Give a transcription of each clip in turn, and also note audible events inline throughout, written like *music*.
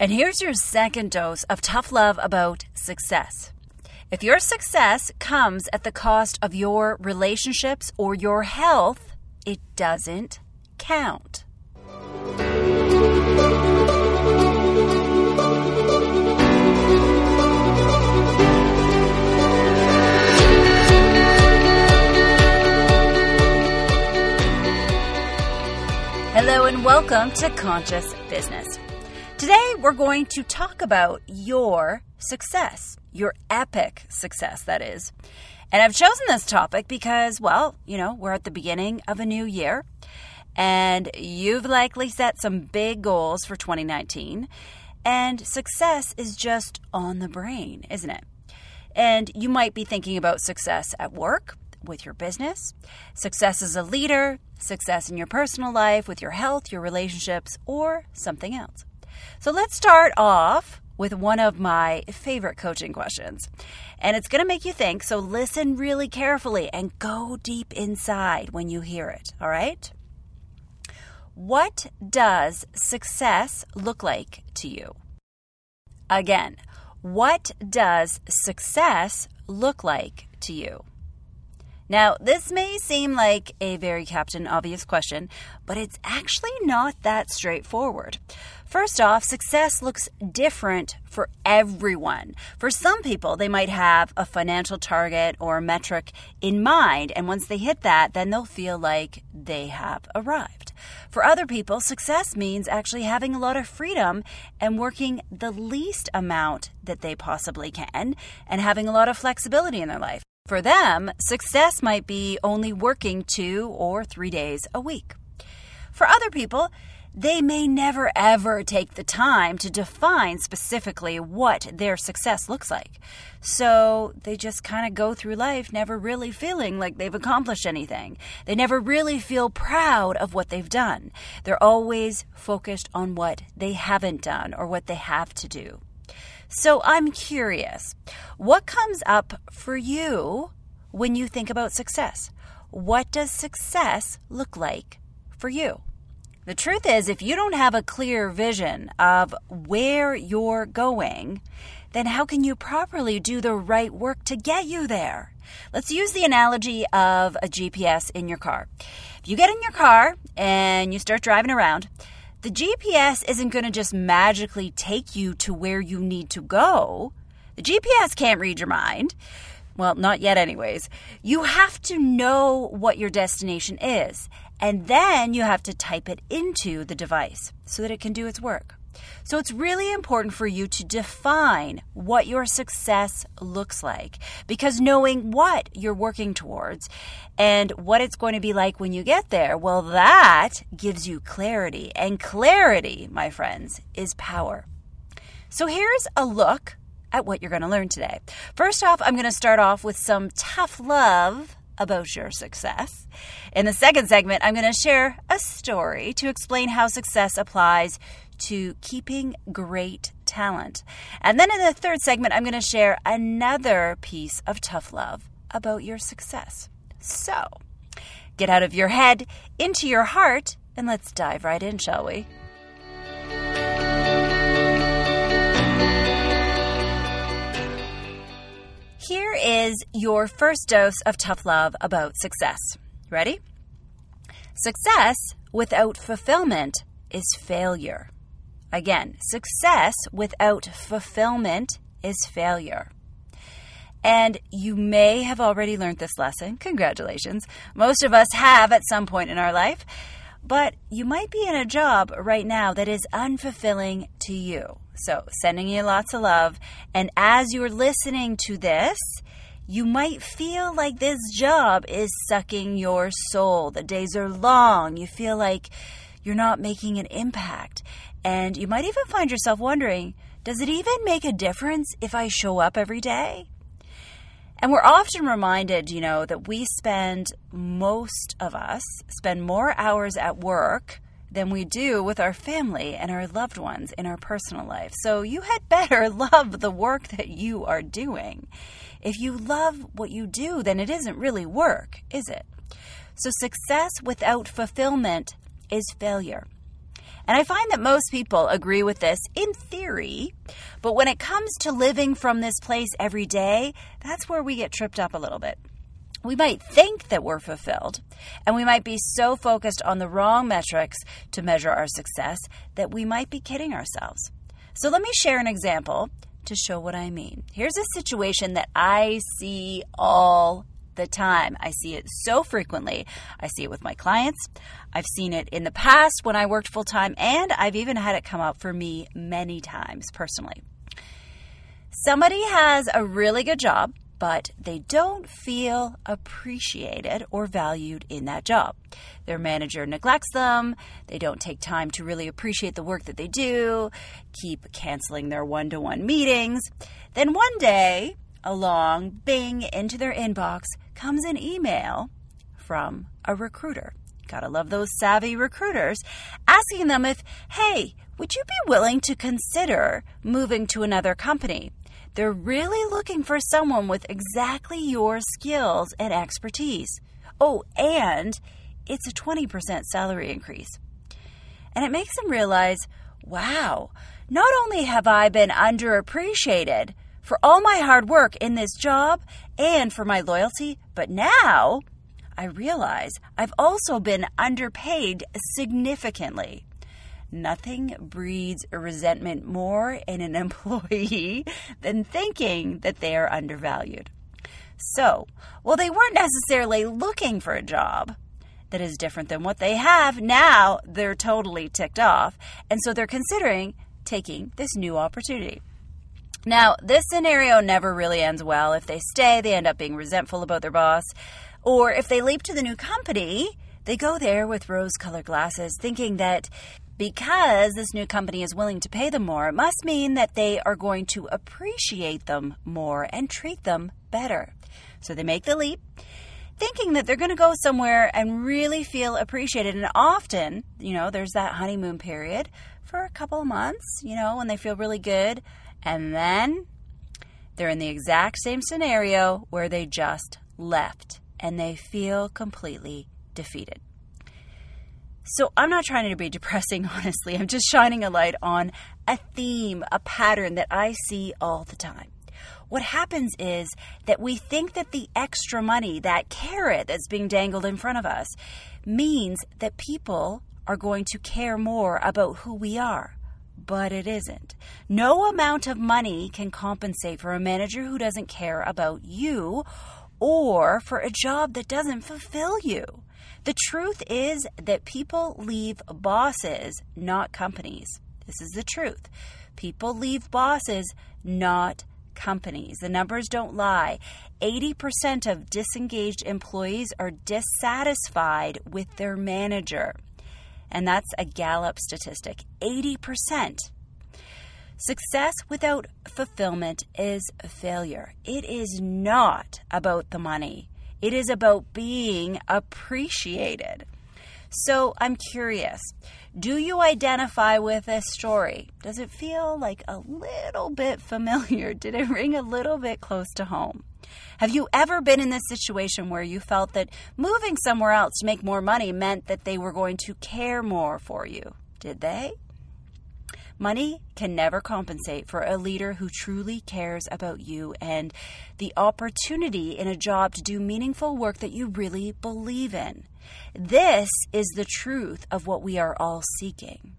And here's your second dose of tough love about success. If your success comes at the cost of your relationships or your health, it doesn't count. Hello and welcome to Conscious Business. Today we're going to talk about your success, your epic success, that is. And I've chosen this topic because, well, you know, we're at the beginning of a new year and you've likely set some big goals for 2019. And success is just on the brain, isn't it? And you might be thinking about success at work, with your business, success as a leader, success in your personal life, with your health, your relationships, or something else. So let's start off with one of my favorite coaching questions. And it's going to make you think, so listen really carefully and go deep inside when you hear it, all right? What does success look like to you? Again, what does success look like to you? Now, this may seem like a very Captain Obvious question, but it's actually not that straightforward. First off, success looks different for everyone. For some people, they might have a financial target or metric in mind, and once they hit that, then they'll feel like they have arrived. For other people, success means actually having a lot of freedom and working the least amount that they possibly can and having a lot of flexibility in their life. For them, success might be only working two or three days a week. For other people, they may never ever take the time to define specifically what their success looks like. So they just kind of go through life never really feeling like they've accomplished anything. They never really feel proud of what they've done. They're always focused on what they haven't done or what they have to do. So I'm curious, what comes up for you when you think about success? What does success look like for you? The truth is, if you don't have a clear vision of where you're going, then how can you properly do the right work to get you there? Let's use the analogy of a GPS in your car. If you get in your car and you start driving around, the GPS isn't going to just magically take you to where you need to go. The GPS can't read your mind. Well, not yet, anyways. You have to know what your destination is, and then you have to type it into the device so that it can do its work. So it's really important for you to define what your success looks like because knowing what you're working towards and what it's going to be like when you get there, well, that gives you clarity. And clarity, my friends, is power. So here's a look at what you're going to learn today. First off, I'm going to start off with some tough love about your success. In the second segment, I'm going to share a story to explain how success applies to keeping great talent. And then in the third segment, I'm going to share another piece of tough love about your success. So, get out of your head, into your heart, and let's dive right in, shall we? Here is your first dose of tough love about success. Ready? Success without fulfillment is failure. Again, success without fulfillment is failure. And you may have already learned this lesson. Congratulations. Most of us have at some point in our life. But you might be in a job right now that is unfulfilling to you. So, sending you lots of love. And as you're listening to this, you might feel like this job is sucking your soul. The days are long. You feel like you're not making an impact. And you might even find yourself wondering does it even make a difference if I show up every day? And we're often reminded, you know, that we spend, most of us, spend more hours at work than we do with our family and our loved ones in our personal life. So you had better *laughs* love the work that you are doing. If you love what you do, then it isn't really work, is it? So success without fulfillment is failure. And I find that most people agree with this in theory, but when it comes to living from this place every day, that's where we get tripped up a little bit. We might think that we're fulfilled, and we might be so focused on the wrong metrics to measure our success that we might be kidding ourselves. So, let me share an example to show what I mean. Here's a situation that I see all the time. I see it so frequently. I see it with my clients. I've seen it in the past when I worked full time, and I've even had it come up for me many times personally. Somebody has a really good job, but they don't feel appreciated or valued in that job. Their manager neglects them, they don't take time to really appreciate the work that they do, keep canceling their one to one meetings. Then one day, along, bing, into their inbox comes an email from a recruiter. Gotta love those savvy recruiters asking them if, hey, would you be willing to consider moving to another company? They're really looking for someone with exactly your skills and expertise. Oh, and it's a 20% salary increase. And it makes them realize wow, not only have I been underappreciated, for all my hard work in this job and for my loyalty, but now I realize I've also been underpaid significantly. Nothing breeds resentment more in an *laughs* employee than thinking that they are undervalued. So, while they weren't necessarily looking for a job that is different than what they have, now they're totally ticked off, and so they're considering taking this new opportunity. Now, this scenario never really ends well. If they stay, they end up being resentful about their boss. Or if they leap to the new company, they go there with rose colored glasses, thinking that because this new company is willing to pay them more, it must mean that they are going to appreciate them more and treat them better. So they make the leap, thinking that they're going to go somewhere and really feel appreciated. And often, you know, there's that honeymoon period for a couple of months, you know, when they feel really good. And then they're in the exact same scenario where they just left and they feel completely defeated. So, I'm not trying to be depressing, *laughs* honestly. I'm just shining a light on a theme, a pattern that I see all the time. What happens is that we think that the extra money, that carrot that's being dangled in front of us, means that people are going to care more about who we are but it isn't. No amount of money can compensate for a manager who doesn't care about you or for a job that doesn't fulfill you. The truth is that people leave bosses, not companies. This is the truth. People leave bosses, not companies. The numbers don't lie. 80% of disengaged employees are dissatisfied with their manager and that's a Gallup statistic 80%. Success without fulfillment is failure. It is not about the money, it is about being appreciated. So I'm curious do you identify with this story? Does it feel like a little bit familiar? *laughs* Did it ring a little bit close to home? Have you ever been in this situation where you felt that moving somewhere else to make more money meant that they were going to care more for you? Did they? Money can never compensate for a leader who truly cares about you and the opportunity in a job to do meaningful work that you really believe in. This is the truth of what we are all seeking.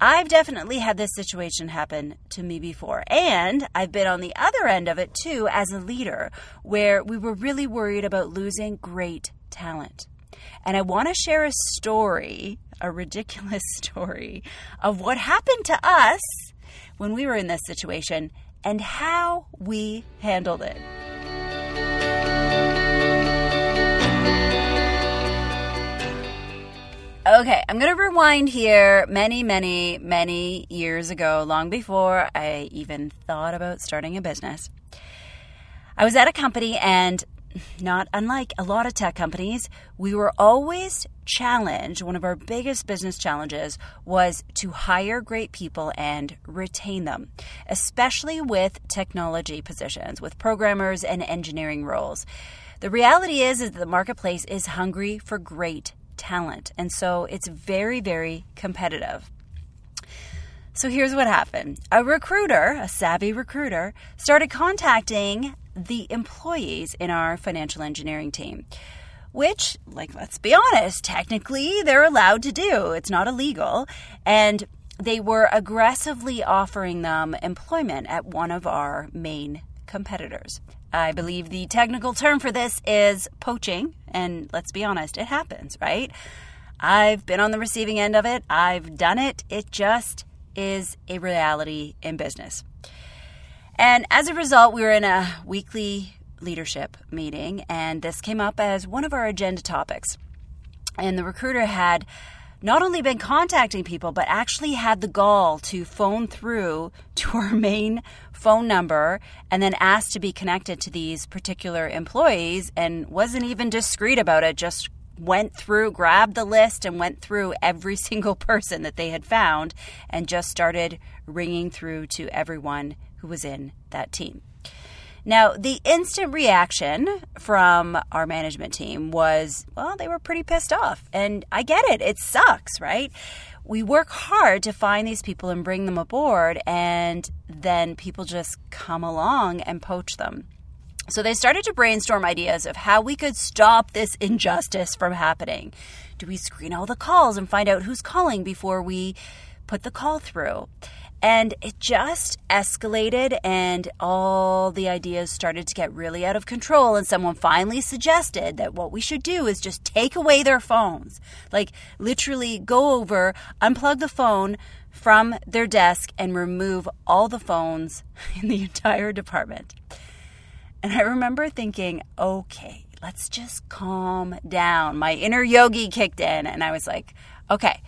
I've definitely had this situation happen to me before. And I've been on the other end of it too as a leader, where we were really worried about losing great talent. And I want to share a story, a ridiculous *laughs* story, of what happened to us when we were in this situation and how we handled it. Okay, I'm going to rewind here many, many, many years ago, long before I even thought about starting a business. I was at a company, and not unlike a lot of tech companies, we were always challenged. One of our biggest business challenges was to hire great people and retain them, especially with technology positions, with programmers and engineering roles. The reality is, is that the marketplace is hungry for great talent. And so it's very, very competitive. So here's what happened a recruiter, a savvy recruiter, started contacting the employees in our financial engineering team. Which, like, let's be honest, technically they're allowed to do. It's not illegal. And they were aggressively offering them employment at one of our main competitors. I believe the technical term for this is poaching, and let's be honest, it happens, right? I've been on the receiving end of it, I've done it. It just is a reality in business. And as a result, we were in a weekly leadership meeting, and this came up as one of our agenda topics. And the recruiter had not only been contacting people, but actually had the gall to phone through *laughs* to our main phone number and then asked to be connected to these particular employees and wasn't even discreet about it, just went through, grabbed the list, and went through every *laughs* single person that they had found and just started ringing through to everyone who was in that team. Now, the instant reaction from our management team was, well, they were pretty pissed off. And I get it, it sucks, right? We work hard to find these people and bring them aboard, and then people just come along and poach them. So they started to brainstorm ideas of how we could stop this injustice from happening. Do we screen all the calls and find out who's calling before we put the call through? And it just escalated, and all the ideas started to get really out of control. And someone finally suggested that what we should do is just take away their phones. Like, literally go over, unplug the phone from their desk, and remove all the phones *laughs* in the entire department. And I remember thinking, okay, let's just calm down. My inner yogi kicked in, and I was like, okay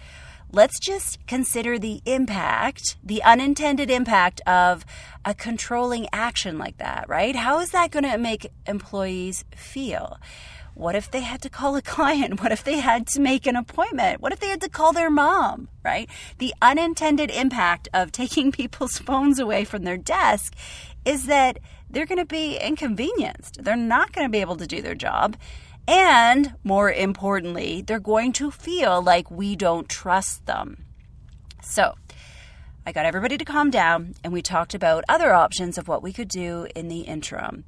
let's just consider the impact, the unintended impact of a controlling action like that, right? How is that going to make employees feel? What if they had to call a *laughs* client? What if they had to make an appointment? What if they had to call their mom, right? The unintended impact of taking *laughs* people's phones away from their desk is that they're going to be inconvenienced. They're not going to be able to do their job. And more importantly, they're going to feel like we don't trust them. So, I got everybody to calm down and we talked about other options of what we could do in the interim.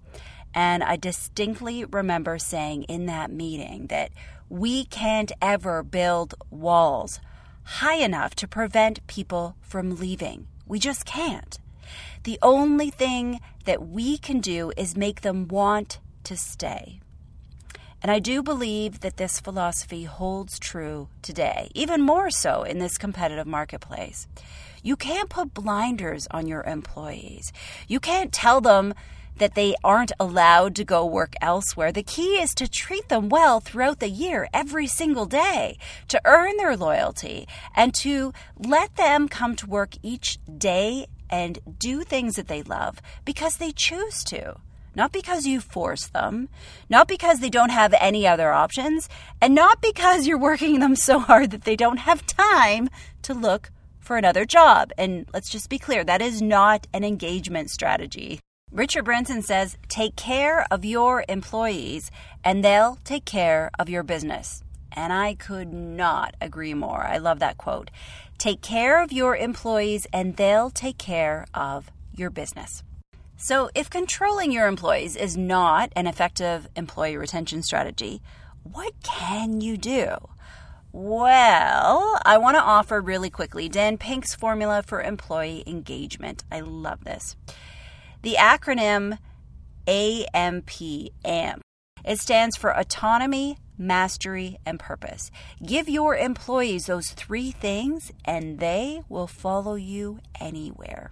And I distinctly remember saying in that meeting that we can't ever build walls high enough to prevent people from leaving. We just can't. The only thing that we can do is make them want to stay. And I do believe that this philosophy holds true today, even more so in this competitive marketplace. You can't put blinders on your employees. You can't tell them that they aren't allowed to go work elsewhere. The key is to treat them well throughout the year, every single day, to earn their loyalty and to let them come to work each day and do things that they love because they choose to not because you force them, not because they don't have any other options, and not because you're working them so hard that they don't have time to look for another job. And let's just be clear that is not an engagement strategy. Richard Branson says, take care of your employees and they'll take care of your business. And I could not agree more. I love that quote. Take care of your employees and they'll take care of your business. So, if controlling your employees is not an effective employee retention strategy, what can you do? Well, I want to offer really quickly Dan Pink's formula for employee engagement. I love this. The acronym AMP, AMP. It stands for autonomy, mastery, and purpose. Give your employees those three things, and they will follow you anywhere.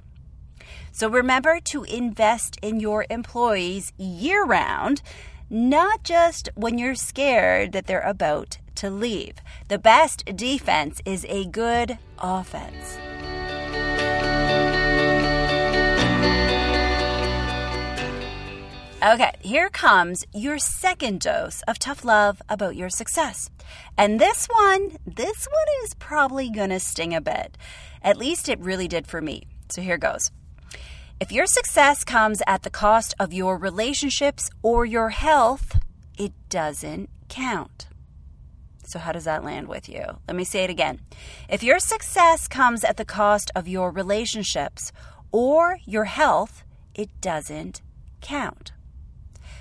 So remember to invest in your employees year round, not just when you're scared that they're about to leave. The best defense is a good offense. Okay, here comes your second dose of tough love about your success. And this one, this one is probably to sting a bit. At least it really did for me. So here goes. If your success comes at the cost of your relationships or your health, it doesn't count. So, how does that land with you? Let me say it again. If your success comes at the cost of your relationships or your health, it doesn't count.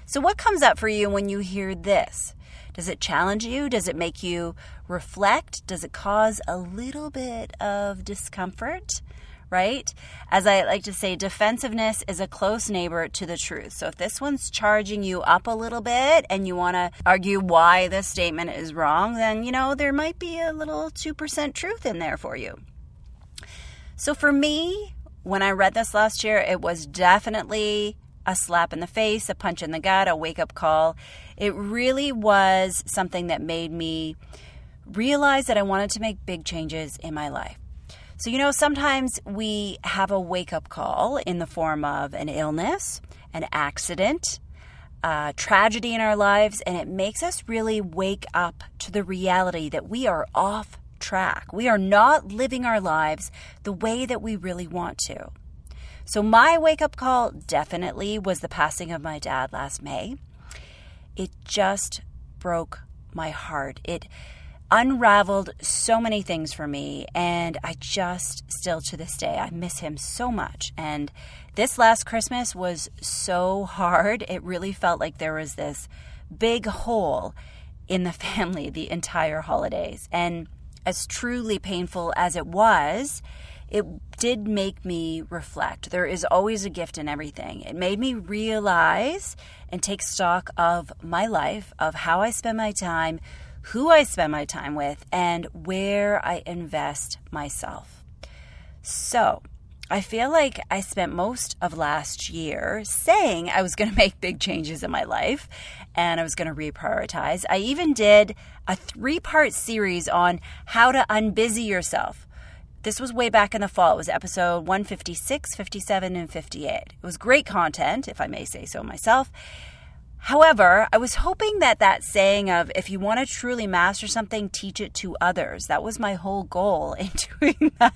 So, what comes up for you when you hear this? Does it challenge you? Does it make you reflect? Does it cause a little bit of discomfort? Right? As I like to say, defensiveness is a close neighbor to the truth. So if this one's charging you up a little bit and you want to argue why this statement is wrong, then, you know, there might be a little 2% truth in there for you. So for me, when I read this last year, it was definitely a slap in the face, a punch in the gut, a wake up call. It really was something that made me realize that I wanted to make big changes in my life. So, you know, sometimes we have a wake up call in the form of an illness, an accident, a tragedy in our lives, and it makes us really wake up to the reality that we are off track. We are not living our lives the way that we really want to. So, my wake up call definitely was the passing of my dad last May. It just broke my heart. It unraveled so many things for me, and I just still to this day, I miss him so much. And this last Christmas was so hard. It really felt like there was this big hole in the *laughs* family the entire holidays. And as truly painful as it was, it did make me reflect. There is always a gift in everything. It made me realize and take stock of my life, of how I spend my time, who I spend my time with, and where I invest myself. So, I feel like I spent most of last year saying I was going *laughs* to make big changes in my life and I was going to reprioritize. I even did a three part series on how to unbusy yourself. This was way back in the fall. It was episode 156, 57, and 58. It was great content, if I may say so myself. However, I was hoping that that saying of if you want to truly master something, teach it to others. That was my whole goal *laughs* in doing that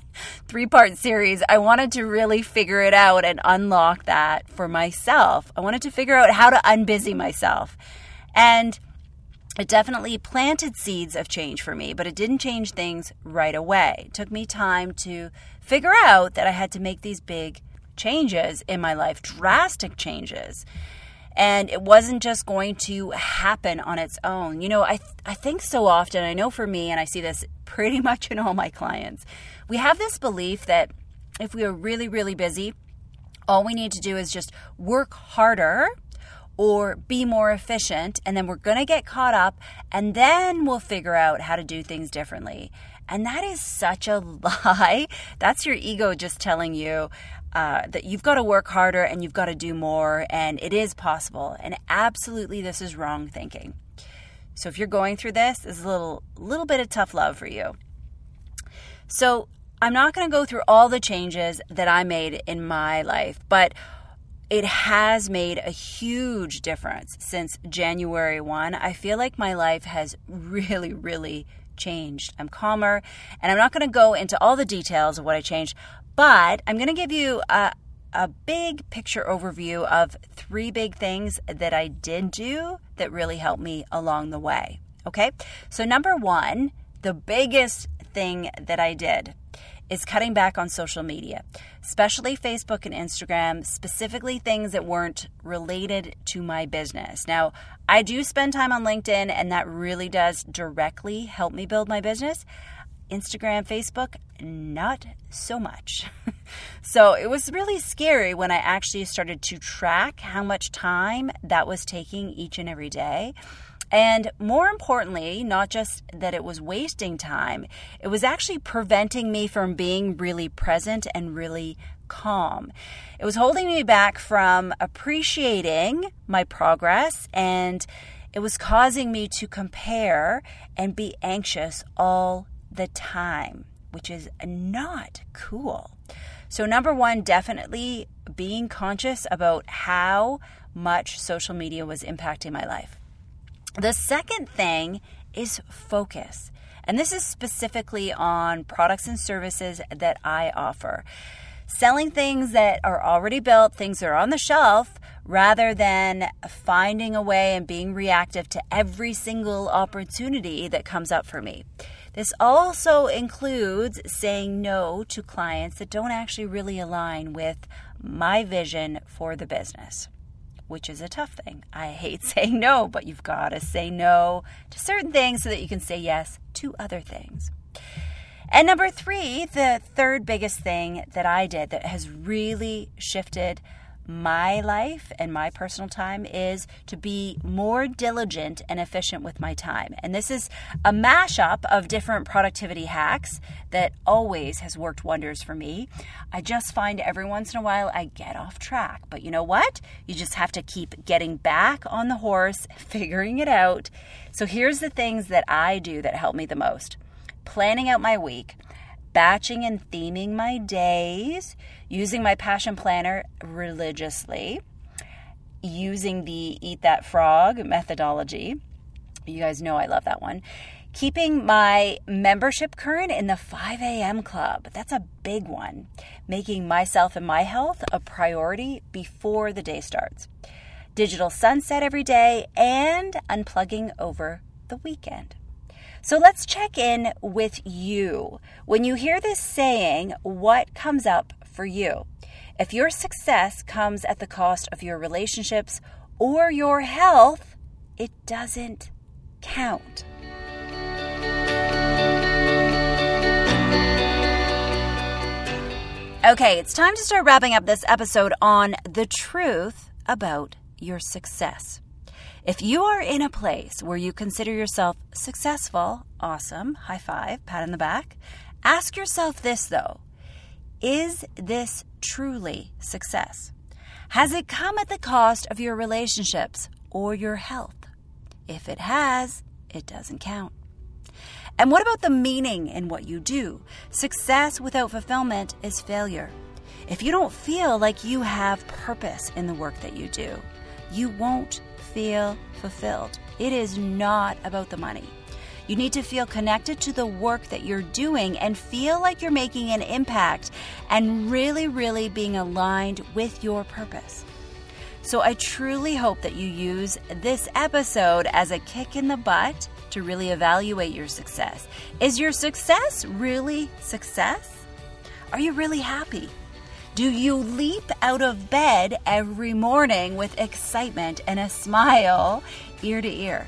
three part series. I wanted to really figure it out and unlock that for myself. I wanted to figure out how to unbusy myself. And it definitely planted seeds of change for me, but it didn't change things right away. It took me time to figure out that I had to make these big changes in my life, drastic changes. And it wasn't just going to happen on its own. You know, I, th- I think so often, I know for me, and I see this pretty *laughs* much in all my clients, we have this belief that if we are really, really busy, all we need to do is just work harder or be more efficient. And then we're going to get caught up and then we'll figure out how to do things differently. And that is such a *laughs* lie. That's your ego just telling you uh, that you've got to work harder and you've got to do more, and it is possible. And absolutely, this is wrong thinking. So if you're going through this, this is a little little bit of tough love for you. So I'm not going to go through all the changes that I made in my life, but it has made a huge difference since January 1. I feel like my life has really, really changed. I'm calmer, and I'm not going to go into all the details of what I changed, but I'm going to give you a, a big picture overview of three big things that I did do that really helped me along the way. Okay, so number one, the biggest thing that I did is cutting back on social media, especially Facebook and Instagram, specifically things that weren't related to my business. Now, I do spend time on LinkedIn, and that really does directly help me build my business. Instagram, Facebook, not so much. *laughs* so it was really scary when I actually started to track how much time that was taking each and every day. And more importantly, not just that it was wasting time, it was actually preventing me from being really present and really calm. It was holding me back from appreciating my progress and it was causing me to compare and be anxious all the time, which is not cool. So, number one, definitely being conscious about how much social media was impacting my life. The second thing is focus. And this is specifically on products and services that I offer. Selling things that are already built, things that are on the shelf, rather than finding a way and being reactive to every single opportunity that comes up for me. This also includes saying no to clients that don't actually really align with my vision for the business, which is a tough thing. I hate *laughs* saying no, but you've got to say no to certain things so that you can say yes to other things. And number three, the third biggest thing that I did that has really shifted my life and my personal time is to be more diligent and efficient with my time. And this is a mashup of different productivity hacks that always has worked wonders for me. I just find every once in a while I get off track. But you know what? You just have to keep getting back on the horse, *laughs* figuring it out. So here's the things that I do that help me the most planning out my week batching and theming my days, using my passion planner religiously, using the Eat That Frog methodology. You guys know I love that one. Keeping my membership current in the 5 a.m. club. That's a big one. Making myself and my health a priority before the day starts. Digital sunset every day and unplugging over the weekend. So let's check in with you. When you hear this saying, what comes up for you? If your success comes at the cost of your relationships or your health, it doesn't count. Okay, it's time to start wrapping up this episode on the truth about your success. If you are in a place where you consider yourself successful, awesome, high five, pat on the back, ask yourself this though Is this truly success? Has it come at the cost of your relationships or your health? If it has, it doesn't count. And what about the meaning in what you do? Success without fulfillment is failure. If you don't feel like you have purpose in the work that you do, you won't feel fulfilled. It is not about the money. You need to feel connected to the work that you're doing and feel like you're making an impact and really, really being aligned with your purpose. So, I truly hope that you use this episode as a kick in the butt to really evaluate your success. Is your success really success? Are you really happy? Do you leap out of bed every morning with excitement and a smile ear to ear?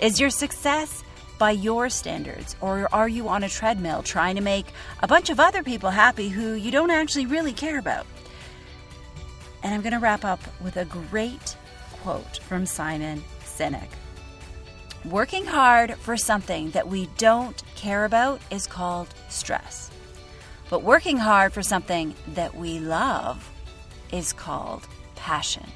Is your success by your standards, or are you on a treadmill trying to make a bunch of other people happy who you don't actually really care about? And I'm going to wrap up with a great quote from Simon Sinek. Working hard for something that we don't care about is called stress. But working hard for something that we love is called passion.